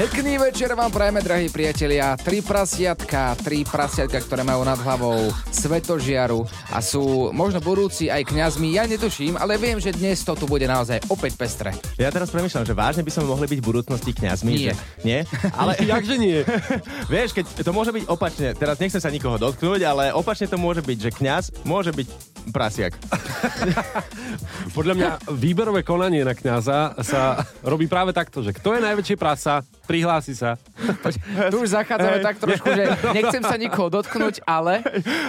Pekný večer vám prajeme, drahí priatelia. Tri prasiatka, tri prasiatka, ktoré majú nad hlavou svetožiaru a sú možno budúci aj kňazmi. Ja netuším, ale viem, že dnes to tu bude naozaj opäť pestre. Ja teraz premyšľam, že vážne by sme mohli byť v budúcnosti kňazmi. Nie. Že, nie? Ale Jakže nie? vieš, keď to môže byť opačne, teraz nechcem sa nikoho dotknúť, ale opačne to môže byť, že kňaz môže byť prasiak. Podľa mňa výberové konanie na kňaza sa robí práve takto, že kto je najväčší prasa, prihlási sa. Tu už zachádzame tak trošku, že nechcem sa nikoho dotknúť, ale...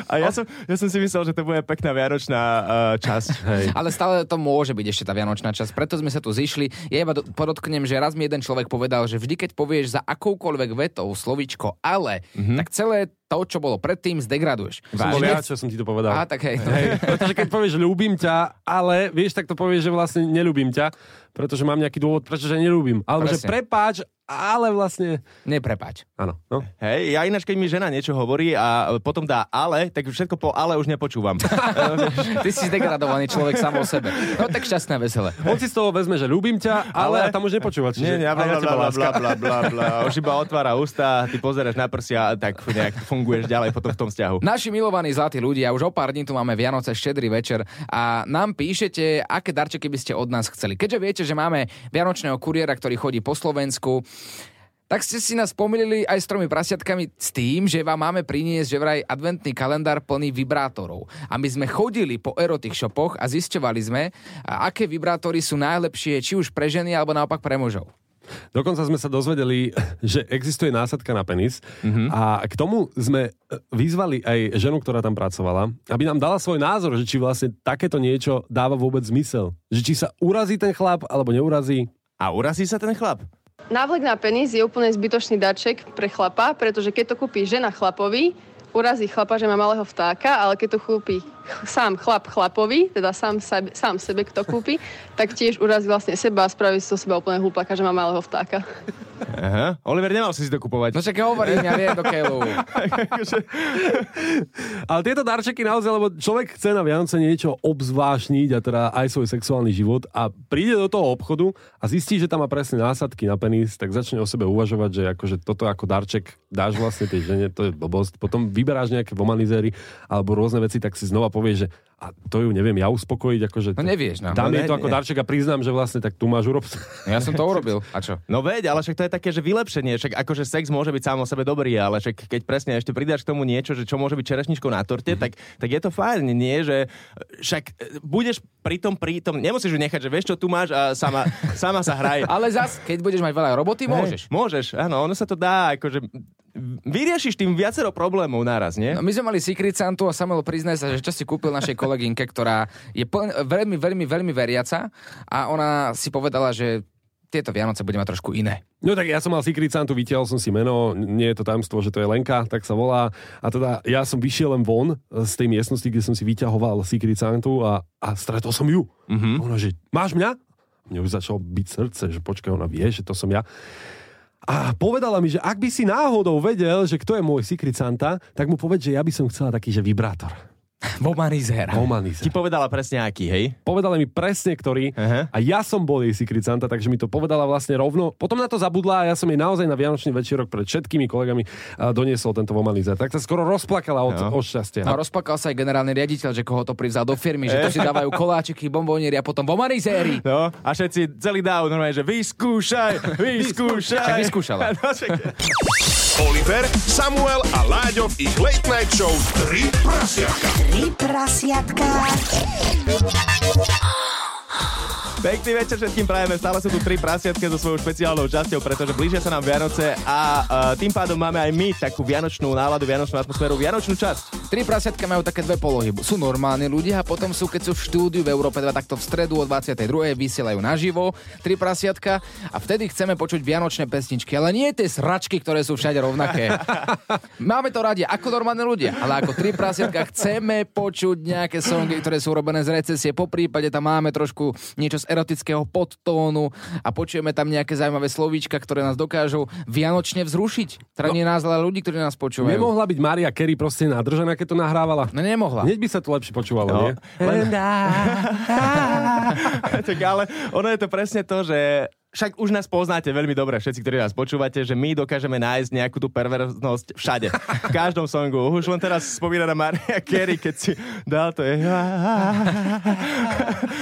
A ja som, ja som si myslel, že to bude pekná vianočná uh, časť. Hej. Ale stále to môže byť ešte tá vianočná časť, preto sme sa tu zišli. Ja iba do- podotknem, že raz mi jeden človek povedal, že vždy, keď povieš za akoukoľvek vetou slovíčko ale, tak celé to, čo bolo predtým, zdegraduješ. Som bol ja, čo som ti to povedal. Á, tak hej. Hej, pretože keď povieš, že ľúbim ťa, ale vieš, tak to povieš, že vlastne nelúbim ťa, pretože mám nejaký dôvod, prečo ťa nelúbim. Alebo že Presne. prepáč, ale vlastne... Neprepáč. Áno. No. Hej, ja ináč, keď mi žena niečo hovorí a potom dá ale, tak všetko po ale už nepočúvam. Ty si zdegradovaný človek sám o sebe. No tak šťastné a veselé. On si z toho vezme, že ľúbim ťa, ale, Ale- a tam už nepočúva. Čiže Nie, nie, bla, bla, bla, bla, bla, bla. Už iba otvára ústa, ty pozeráš na prsia a tak nejak funguješ ďalej potom v tom vzťahu. Naši milovaní zlatí ľudia, už o pár dní tu máme Vianoce, štedrý večer a nám píšete, aké darčeky by ste od nás chceli. Keďže viete, že máme vianočného kuriéra, ktorý chodí po Slovensku, tak ste si nás pomýlili aj s tromi prasiatkami s tým, že vám máme priniesť že vraj adventný kalendár plný vibrátorov. A my sme chodili po erotých shopoch a zisťovali sme, aké vibrátory sú najlepšie, či už pre ženy alebo naopak pre mužov. Dokonca sme sa dozvedeli, že existuje násadka na penis a k tomu sme e, vyzvali aj ženu, ktorá tam pracovala, aby nám dala svoj názor, že či vlastne takéto niečo dáva vôbec zmysel. Že či sa urazí ten chlap, alebo neurazí. A urazí sa ten chlap? Návlek na penis je úplne zbytočný darček pre chlapa, pretože keď to kúpi žena chlapovi, urazí chlapa, že má malého vtáka, ale keď to kúpi sám chlap chlapovi, teda sám, sebe, sám sebe kto kúpi, tak tiež urazí vlastne seba a spraví si zo seba úplne hlupáka, že má malého vtáka. Aha. Oliver, nemal si si to kupovať. No však hovorím, ja viem do keľu. Ale tieto darčeky naozaj, lebo človek chce na Vianoce niečo obzvlášniť a teda aj svoj sexuálny život a príde do toho obchodu a zistí, že tam má presne násadky na penis, tak začne o sebe uvažovať, že akože toto ako darček dáš vlastne tej žene, to je blbosť. Potom vyberáš nejaké vomanizéry alebo rôzne veci, tak si znova povieš, že a to ju neviem ja uspokojiť, akože No nevieš, no. dám No jej ne, to ako nie. darček a priznám, že vlastne tak tu máš urob. Ja som to urobil. A čo? No veď, ale však to je také, že vylepšenie, však akože sex môže byť sám o sebe dobrý, ale však keď presne ešte pridáš k tomu niečo, že čo môže byť čerešničkou na torte, tak, tak je to fajn, nie? Že však e, budeš pri tom prítom, nemusíš ju nechať, že vieš čo tu máš a sama, sama sa hraj. Ale zas, keď budeš mať veľa roboty, môžeš. Hej, môžeš, áno, ono sa to dá, akože vyriešiš tým viacero problémov naraz, nie? No, my sme mali Secret Santu a Samuel priznaj sa, že čo si kúpil našej kolegynke, ktorá je pln, veľmi, veľmi, veľmi veriaca a ona si povedala, že tieto Vianoce bude mať trošku iné. No tak ja som mal Secret Santu, vytiahol som si meno, nie je to tajomstvo, že to je Lenka, tak sa volá. A teda ja som vyšiel len von z tej miestnosti, kde som si vyťahoval Secret Santu a, a stretol som ju. Mm-hmm. Ona, že máš mňa? Mne už začalo byť srdce, že počkaj, ona vie, že to som ja. A povedala mi, že ak by si náhodou vedel, že kto je môj Secret Santa, tak mu povedz, že ja by som chcela taký, že vibrátor. Womanizer. Humanizer. Ti povedala presne aký, hej? Povedala mi presne, ktorý. Aha. A ja som bol jej Secret Santa, takže mi to povedala vlastne rovno. Potom na to zabudla a ja som jej naozaj na Vianočný večerok pred všetkými kolegami a doniesol tento vomanizer. Tak sa skoro rozplakala od, No. od šťastia. No rozplakal sa aj generálny riaditeľ, že koho to privzal do firmy, že to si dávajú koláčiky, bombonieri a potom womanizéri. No, a všetci celý dáv normálne, že vyskúšaj, vyskúšaj. Vyskúšala. Oliver, Samuel a Láďo v ich Late Night Show 3 prasiatka. Tri prasiatka. Pekný večer všetkým prajeme, stále sú tu tri prasiatke so svojou špeciálnou časťou, pretože blížia sa nám Vianoce a uh, tým pádom máme aj my takú vianočnú náladu, vianočnú atmosféru, vianočnú časť. Tri prasiatka majú také dve polohy. Sú normálni ľudia a potom sú, keď sú v štúdiu v Európe 2, takto v stredu o 22. vysielajú naživo tri prasiatka a vtedy chceme počuť vianočné pesničky. Ale nie tie sračky, ktoré sú všade rovnaké. Máme to radi ako normálni ľudia, ale ako tri prasiatka chceme počuť nejaké songy, ktoré sú robené z recesie. Po prípade tam máme trošku niečo z erotického podtónu a počujeme tam nejaké zaujímavé slovíčka, ktoré nás dokážu vianočne vzrušiť. Teda nie nás, ale ľudí, ktorí nás počúvajú. Nemohla byť Maria Carey proste nadržaná, keď to nahrávala? No nemohla. Hneď by sa to lepšie počúvalo, No. nie? Len... tak ale ono je to presne to, že však už nás poznáte veľmi dobre, všetci, ktorí nás počúvate, že my dokážeme nájsť nejakú tú perverznosť všade. V každom songu. Už len teraz spomína na Maria Carey, keď si dal to je...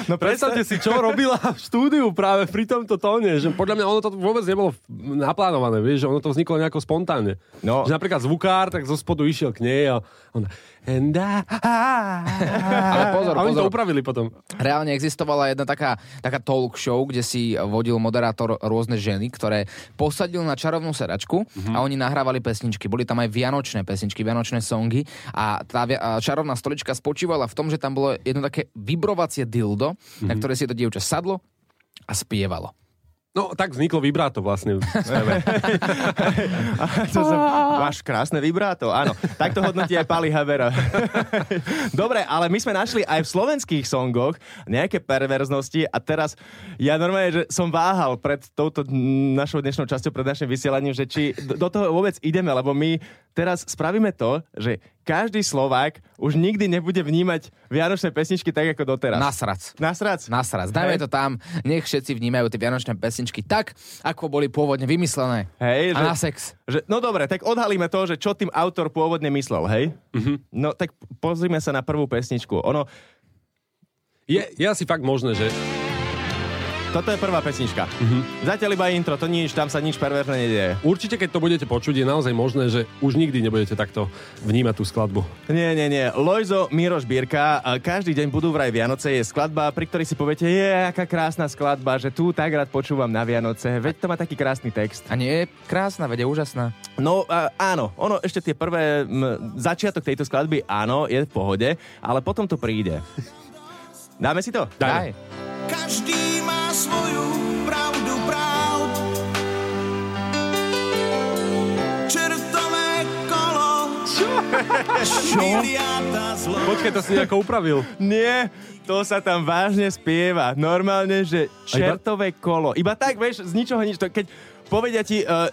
No Predstavte si, čo robila v štúdiu práve pri tomto tóne, že podľa mňa ono to vôbec nebolo naplánované, vieš, že ono to vzniklo nejako spontánne. No. Že napríklad zvukár, tak zo spodu išiel k nej a ona... And I... Ale pozor, a oni to pozor. upravili potom. Reálne existovala jedna taká, taká talk show, kde si vodil moderátor rôzne ženy, ktoré posadil na čarovnú sedačku Mhm. a oni nahrávali pesničky. Boli tam aj vianočné pesničky, vianočné songy a tá vi- a čarovná stolička spočívala v tom, že tam bolo jedno také vibrovacie dildo, na Mhm. ktoré si to dievča sadlo a spievalo. No, tak vzniklo vibráto vlastne. To som, máš krásne vibráto, áno. Takto hodnotí aj Pali Havera. Dobre, ale my sme našli aj v slovenských songoch nejaké perverznosti a teraz ja normálne, že som váhal pred touto našou dnešnou časťou, pred našim vysielaním, že či do toho vôbec ideme, lebo my teraz spravíme to, že každý Slovák už nikdy nebude vnímať vianočné pesničky tak, ako doteraz. Nasrac. Nasrac. Nasrac. Dajme Hej. to tam, nech všetci vnímajú tie vianočné pesničky tak, ako boli pôvodne vymyslené. Hej, a že- na sex. Že, no dobre, tak odhalíme to, že čo tým autor pôvodne myslel, hej? No tak pozrime sa na prvú pesničku. Ono, Je, je asi fakt možné, že toto je prvá pesnička. Zatiaľ iba intro, to nič, tam sa nič perverzné nedieje. určite, keď to budete počuť, je naozaj možné, že už nikdy nebudete takto vnímať tú skladbu. Nie, nie, nie. Lojzo Miroš Bírka, každý deň budú vraj Vianoce, je skladba, pri ktorej si poviete, je aká krásna skladba, že tu tak rád počúvam na Vianoce, veď to má taký krásny text. A nie je krásna, veď je úžasná. No a, áno, ono ešte tie prvé, m, začiatok tejto skladby, áno, je v pohode, ale potom to príde. Dáme si to? Daj. Každý Čo? Počkaj, to si nejako upravil. Nie, to sa tam vážne spieva. Normálne, že čertové kolo. Iba tak, vieš, z ničoho nič. Keď povedia ti, uh,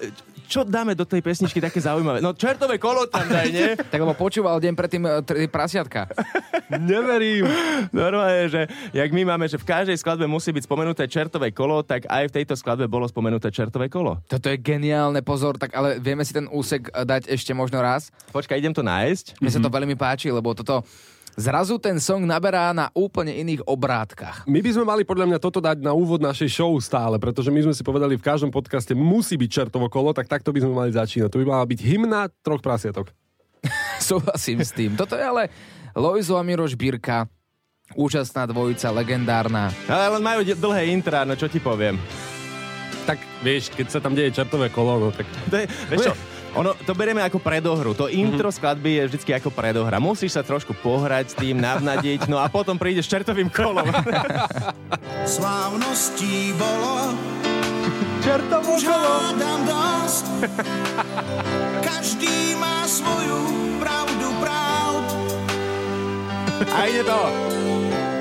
čo dáme do tej pesničky také zaujímavé? No čertové kolo tam daj, nie? Tak lebo počúval deň predtým e, tri prasiatka. Neverím. Normálne, že jak my máme, že v každej skladbe musí byť spomenuté čertové kolo, tak aj v tejto skladbe bolo spomenuté čertové kolo. Toto je geniálne, pozor, tak ale vieme si ten úsek e, dať ešte možno raz. Počkaj, idem to nájsť. Mne sa to veľmi páči, lebo toto zrazu ten song naberá na úplne iných obrátkach. My by sme mali podľa mňa toto dať na úvod našej show stále, pretože my sme si povedali v každom podcaste musí byť čertovo kolo, tak takto by sme mali začínať. To by mala byť hymna troch prasiatok. Súhlasím s tým. Toto je ale Lojzo a Miroš Birka, úžasná dvojica, legendárna. Ale len majú dlhé intra, no čo ti poviem. Tak vieš, keď sa tam deje čertové kolo, no tak... To je, vieš čo, ono, to berieme ako predohru. To intro skladby je vždy ako predohra. Musíš sa trošku pohrať s tým, navnadiť, no a potom prídeš čertovým kolom. Slávností bolo. Čertovo hádam dosť. Každý má svoju pravdu pravd. A ide to.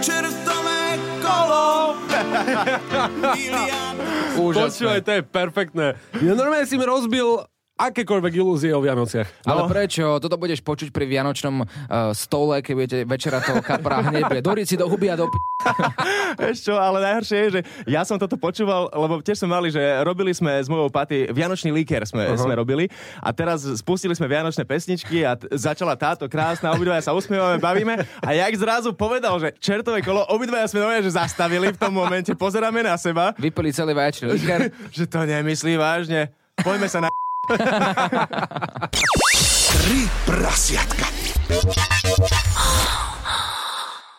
Čertové kolo. Miliarda Počúvaj, to je perfektné. Ja normálne si mi rozbil akékoľvek ilúzie o Vianociach. Ale No. prečo? Toto budeš počuť pri vianočnom uh, stole, keď budete večera toho kapra hneď doriť si do huby a do p... Čo, ale najhoršie je, že ja som toto počúval, lebo tiež sme mali, že robili sme s mojou paty Vianočný líker sme, uh-huh. sme robili a teraz spustili sme Vianočné pesničky a t- začala táto krásna, obidvaja sa usmievame, bavíme a jak zrazu povedal, že čertové kolo, obidvaja sme nové, že zastavili v tom momente, pozeráme na seba, Vypili celý vaječný liker. že to nemyslí vážne. Poďme sa na... Tri prasiatka.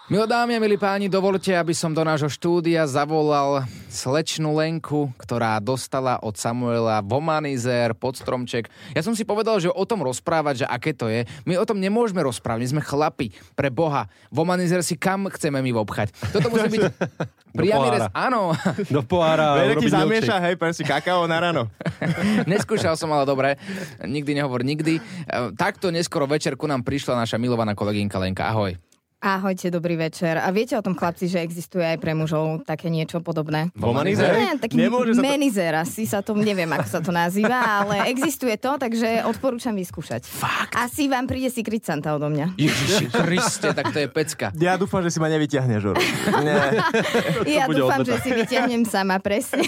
Milé dámy a milí páni, dovolte, aby som do nášho štúdia zavolal slečnú Lenku, ktorá dostala od Samuela Vomanizer pod stromček. Ja som si povedal, že o tom rozprávať, že aké to je. My o tom nemôžeme rozprávať, my sme chlapi. Pre Boha. Vomanizer si kam chceme my obchať. Toto musí byť priamy rez. Áno. Do pohára urobiť zamieša, hej, si kakao na ráno. Neskúšal som, ale dobre. Nikdy nehovor nikdy. E, Takto neskoro večer ku nám prišla naša milovaná kolegynka Lenka. Ahoj. Ahojte, dobrý večer. A viete o tom, chlapci, že existuje aj pre mužov také niečo podobné? Vomanizer? Nie, taký Nemôže sa to... menizer, asi sa to, neviem, ako sa to nazýva, ale existuje to, takže odporúčam vyskúšať. Fakt? Asi vám príde Secret Santa odo mňa. Ježiši Kriste, tak to je pecka. Ja dúfam, že si ma nevyťahneš, Žoro. Nie. Ja dúfam, odveta. že si vyťahnem sama, presne.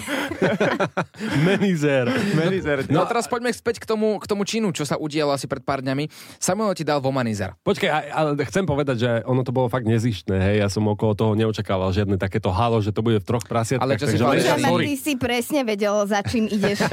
Menizer. Menizer. No a teraz poďme späť k tomu, k tomu činu, čo sa udialo asi pred pár dňami. Samuel ti dal Vomanizer. Počkaj, ale chcem povedať, že ono to bolo fakt nezištné, hej. Ja som okolo toho neočakával žiadne takéto halo, že to bude v troch prasiatkách. Ale čo si takže sorry. ty si presne vedel, za čím ideš.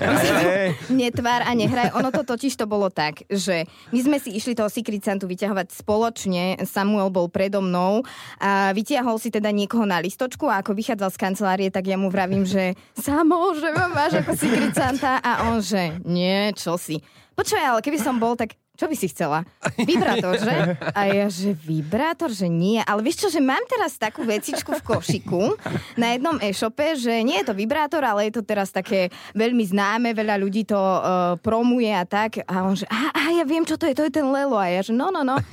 Netvár a nehraj. Ono to totiž to bolo tak, že my sme si išli toho Secret Santu vyťahovať spoločne. Samuel bol predo mnou a vyťahol si teda niekoho na listočku a ako vychádzal z kancelárie, tak ja mu vravím, že Samo, že ma máš ako Secret Santa a on, že nie, čo si. Počkaj, ale keby som bol, tak čo by si chcela? Vibrátor, že? A ja, že vibrátor, že nie. Ale vieš čo, že mám teraz takú vecičku v košiku na jednom e-shope, že nie je to vibrátor, ale je to teraz také veľmi známe, veľa ľudí to uh, promuje a tak. A on, že a, a ja viem, čo to je, to je ten Lelo. A ja, že no, no, no.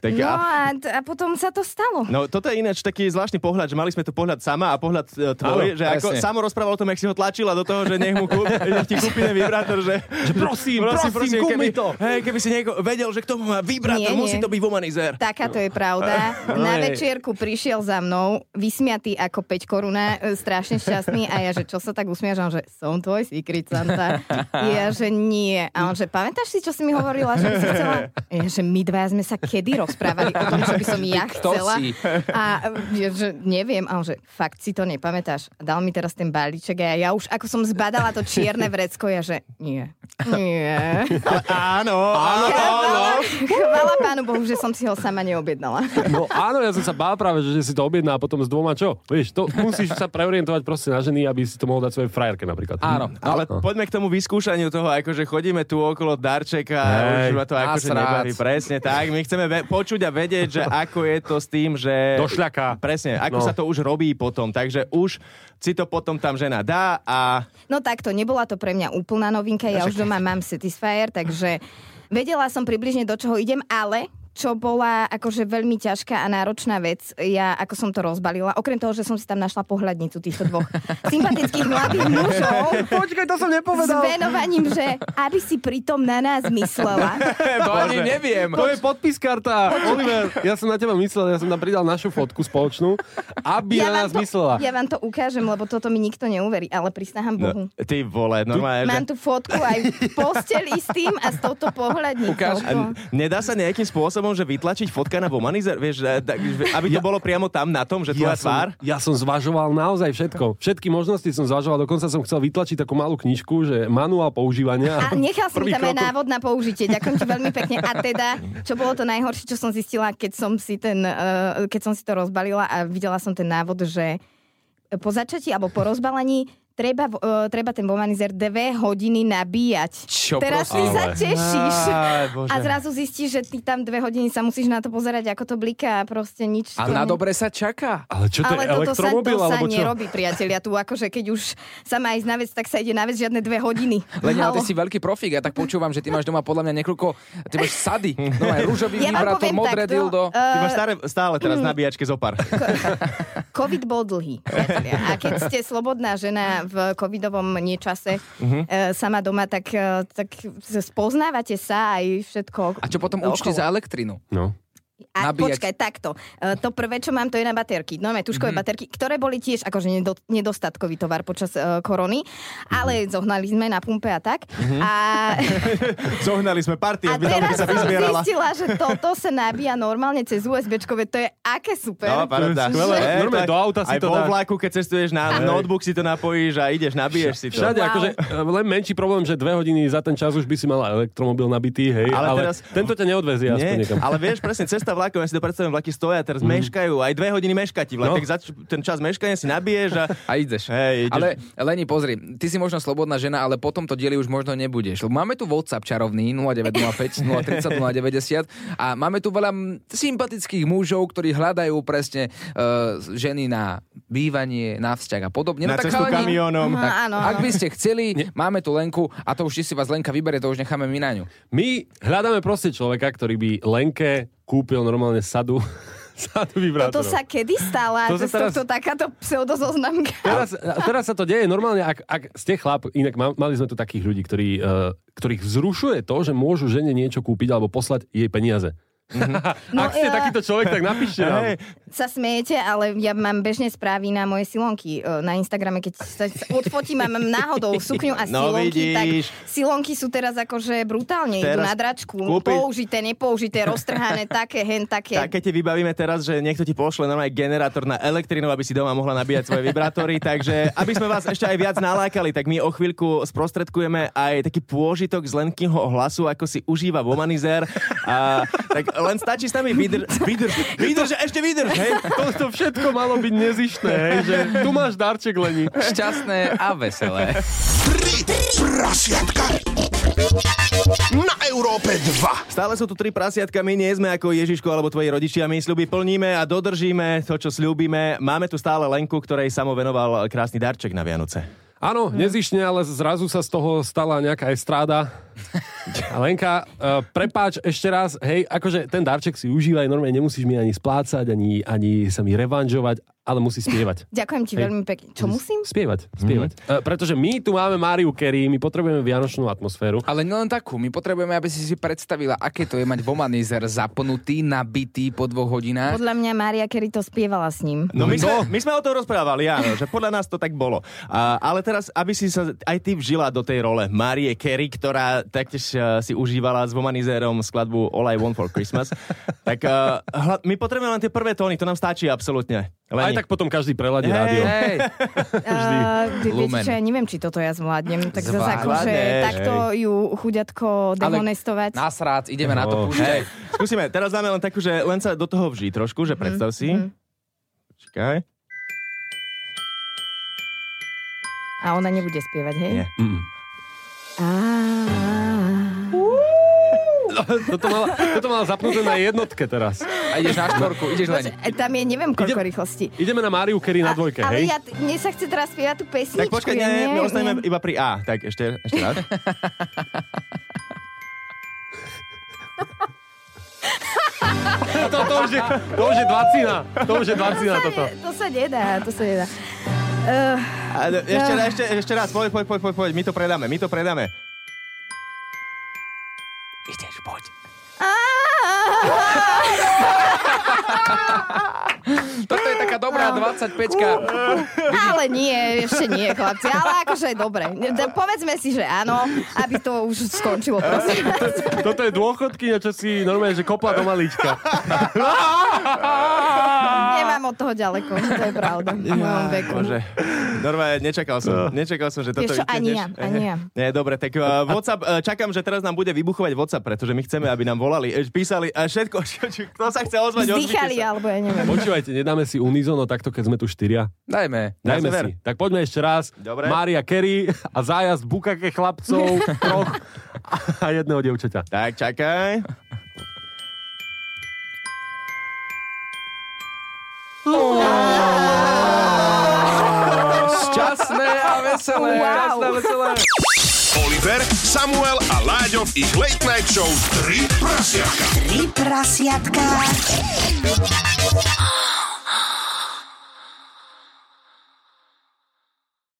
Tak No a... a, a potom sa to stalo. No toto je ináč taký zvláštny pohľad, že mali sme tu pohľad sama a pohľad e, tvoj, Áno, že ako samo rozprával o tom, jak si ho tlačila do toho, že nech mu kúp, nech ti kúpi ten vibrátor, že, že prosím, prosím, kúp mi to. Hej, keby si niekto vedel, že k tomu má vibrátor, Nie, musí nie. to byť vomanizer. Taká to je pravda. Na večierku prišiel za mnou, vysmiatý ako 5 koruna, e, strašne šťastný a ja, že čo sa tak on, že som tvoj Secret Santa. Ja, že nie. A on, že pamätáš si, čo si mi hovorila, že si chcela? Ja, že my dvaja sme sa kedy rozprávali o tom, čo by som ja kto chcela. A ja, že neviem. A on, že fakt si to nepamätáš. Dal mi teraz ten balíček a ja už, ako som zbadala to čierne vrecko, ja, že nie. Nie. Áno, áno, áno. Chvala pánu Bohu, že som si ho sama neobjednala. No áno, ja som sa bál práve, že, si to objedná a potom s dvoma čo? Vieš, to musíš sa preorientovať proste na ženy, aby si to mohol dať svojej frajerke napríklad. Áno. Ale poďme k tomu vyskúšaniu toho, akože chodíme tu okolo darčeka a už ma to akože nebaví. Presne tak. My chceme ve- počuť a vedieť, že ako je to s tým, že... Do šľaka. Presne, ako No. sa to už robí potom. Takže už si to potom tam žena dá a No takto, nebola to pre mňa úplná novinka, ja už doma mám Satisfyer, takže vedela som približne do čoho idem, ale čo bola akože veľmi ťažká a náročná vec, ja ako som to rozbalila, okrem toho, že som si tam našla pohľadnicu týchto dvoch sympatických mladých mužov Počkaj, to som s nepovedal. venovaním, že aby si pritom na nás myslela. To ani neviem. To je podpiskarta. Oliver, ja som na teba myslel, ja som tam pridal našu fotku spoločnú, aby na nás to, myslela. ja vám to ukážem, lebo toto mi nikto neuverí, ale pristáham Bohu. ty vole, normálne. Mám tu fotku aj v posteli s tým a s touto pohľadnicou. Ukáž. Nedá sa nejakým spôsobom, že vytlačiť fotka na Womanizer, vieš, aby to bolo priamo tam na tom, že tvoja Ja som, tvár? ja som zvažoval naozaj všetko. Všetky možnosti som zvažoval. Dokonca som chcel vytlačiť takú malú knižku, že manuál používania. A nechal Prvý tam aj návod na použitie. Ďakujem ti veľmi pekne. A teda, čo bolo to najhoršie, čo som zistila, keď som si, ten, uh, keď som si to rozbalila a videla som ten návod, že po začatí alebo po rozbalení treba, uh, treba ten bomanizer dve hodiny nabíjať. Čo, Teraz ty prosím? sa tešíš. Aj, Bože. A zrazu zistíš, že ty tam dve hodiny sa musíš na to pozerať, ako to bliká a proste nič. A na ne- dobre sa čaká. Ale čo to ale je, toto sa, to elektromobil? sa alebo čo? nerobí, priatelia. Tu akože keď už sa má ísť na vec, tak sa ide na vec žiadne dve hodiny. Len ale ty si veľký profík, ja tak počúvam, že ty máš doma podľa mňa niekoľko, ty máš sady, no aj rúžový Ja vibrátor, modré takto, dildo. eh, Ty máš stále, stále teraz nabíjačke zo pár. COVID bol dlhý. priatelia. A keď ste slobodná žena v covidovom niečase Mhm. uh sama doma, tak, eh, tak spoznávate sa aj všetko. A čo potom účty za elektrinu? No. A nabíjať? počkaj, takto. E, To prvé, čo mám, to je na baterky. No, Mhm. tuškové mm-hmm. baterky, ktoré boli tiež akože nedo, nedostatkový tovar počas uh, korony, ale zohnali sme na pumpe a tak. Mhm. A, Zohnali sme party, a aby tam teraz sa som vyzbierala. zistila, že toto sa nabíja normálne cez USBčkové. To je aké super. No, paráda. skvelé. Normálne do auta si aj to dáš. vlaku, keď cestuješ na notebook, si to napojíš a ideš, nabiješ si to. Všade, Wow. akože e, len menší problém, že dve hodiny za ten čas už by si mala elektromobil nabitý, hej, Ale ale, teraz- tento ťa neodvezie aspoň niekam. ale vieš, presne cesta cesta vlakom, ja si to predstavím, vlaky stoja, teraz meškajú, aj dve hodiny meška ti vlak, No. tak zač- ten čas meškania si nabiješ a... A ideš. Hej, ideš. Ale Leni, pozri, ty si možno slobodná žena, ale potom to dieli už možno nebudeš. Lebo máme tu WhatsApp čarovný 0905 030 090 a máme tu veľa mm, sympatických mužov, ktorí hľadajú presne uh, ženy na bývanie, na vzťah a podobne. Na cestu chalani, kamiónom. Tak, Áno, ak by ste chceli, máme tu Lenku a to už si vás Lenka vyberie, to už necháme my na ňu. My hľadáme proste človeka, ktorý by Lenke kúpil normálne sadu, sadu vibrátorov. Toto sa kedy stala? To To sa teraz- tohto takáto pseudozoznamka. Teraz, teraz sa to deje normálne, ak, ak ste chlap, inak ma- mali sme tu takých ľudí, ktorí, uh, ktorých vzrušuje to, že môžu žene niečo kúpiť alebo poslať jej peniaze. No, ak ste ja- takýto človek, tak napíšte nám. Hej, Sa smejete, ale ja mám bežne správy na moje silonky e, na Instagrame, keď sa odfotím a mám náhodou sukňu a No silonky, tak vidíš. silonky sú teraz akože brutálne, idú Teraz na dračku, kúpiť- použité, nepoužité, roztrhané, také, hen, také. Tak keď ti vybavíme teraz, že niekto ti pošle normálne generátor na elektrínu, aby si doma mohla nabíjať svoje vibrátory, takže aby sme vás ešte aj viac nalákali, tak my o chvíľku sprostredkujeme aj taký pôžitok z Lenkyho hlasu, ako si užíva Womanizer. A, tak len stačí s nami vydrž, vydrž, vydrž, ešte vydrž, hej. To, to všetko malo byť nezištné, hej, že tu máš darček, Leni. Šťastné a veselé. Tri prasiatka na Európe 2. Stále sú tu tri prasiatka, my nie sme ako Ježiško alebo tvoji rodičia, my sľuby plníme a dodržíme to, čo sľúbime. Máme tu stále Lenku, ktorej samo venoval krásny darček na Vianoce. Áno, nezišne, ale zrazu sa z toho stala nejaká estráda. Lenka, uh, prepáč ešte raz, hej, akože ten darček si užívaj, normálne nemusíš mi ani splácať, ani, ani sa mi revanžovať, ale musí spievať. Ďakujem ti Hej. veľmi pekne. Čo musím? Spievať, spievať. Mm-hmm. Uh, pretože my tu máme Máriu Kerry, my potrebujeme vianočnú atmosféru. Ale nielen takú, my potrebujeme, aby si si predstavila, aké to je mať Womanizer zapnutý, nabitý po dvoch hodinách. Podľa mňa Mária Kerry to spievala s ním. No my, sme, my sme o tom rozprávali, áno, že podľa nás to tak bolo. A, ale teraz, aby si sa aj ty vžila do tej role Marie Carey, ktorá taktiež uh, si užívala s Womanizérom skladbu All I Want for Christmas, tak uh, hla, my potrebujeme len tie prvé tóny, to nám stačí absolútne. Aj tak potom každý preladí Hej. rádio. Hej, Uh, viete čo, ja neviem, či toto ja zvládnem. Tak zase akože takto ju chuďatko dehonestovať. nasrác, ideme na to, No. púšťaj. Skúsime, teraz dáme len takú, že len sa do toho vží trošku, že predstav si. Čakaj. A ona nebude spievať, hej? Nie. Mm. Toto mala, toto mala zapnuté na jednotke teraz. A ideš na štvorku, ideš len. e, Tam je neviem koľko Ide- rýchlosti. Ideme na Máriu Kerry na dvojke, ale hej? ja, mne sa chce teraz spievať tú pesničku. Tak počkaj, ja nie, my ostaneme iba pri A. Tak ešte, ešte raz. To, to, už je, to už je dvacina. To už je dvacina to, toto. sa ne, to sa nedá, to sa nedá. Uh, A, ešte, ešte, ešte raz, poď, poď, poď, poď, poď, my to predáme, my to predáme. Ideš, poď. Toto je taká dobrá 25 ale nie, ešte nie, chlapci. Ale akože dobre. Povedzme si, že áno, aby to už skončilo, prosím. Toto je dôchodky, čo si normálne, že kopla do malíčka. Nemám od toho ďaleko, to je pravda. Veku. Bože. Normálne, nečakal som, nečakal som, že toto čo, ani ja, ani ja. Nie, dobre, tak uh, WhatsApp, uh, čakám, že teraz nám bude vybuchovať WhatsApp, pretože my chceme, aby nám volali, eh, písali a všetko, čo, čo, kto sa chce ozvať, Vzdychali, alebo ja neviem. Počúvajte, nedáme si unizono takto, keď sme tu štyria. Dajme. Dajme sever. si. Tak poďme ešte raz. Dobre. Mária Kerry a zájazd bukake chlapcov, troch a jedného dievčaťa. Tak, čakaj. Šťastné a veselé. Wow. Šťastné a veselé. Oliver, Samuel a Láďo v ich Late Night Show 3 prasiatka. Tri prasiatka.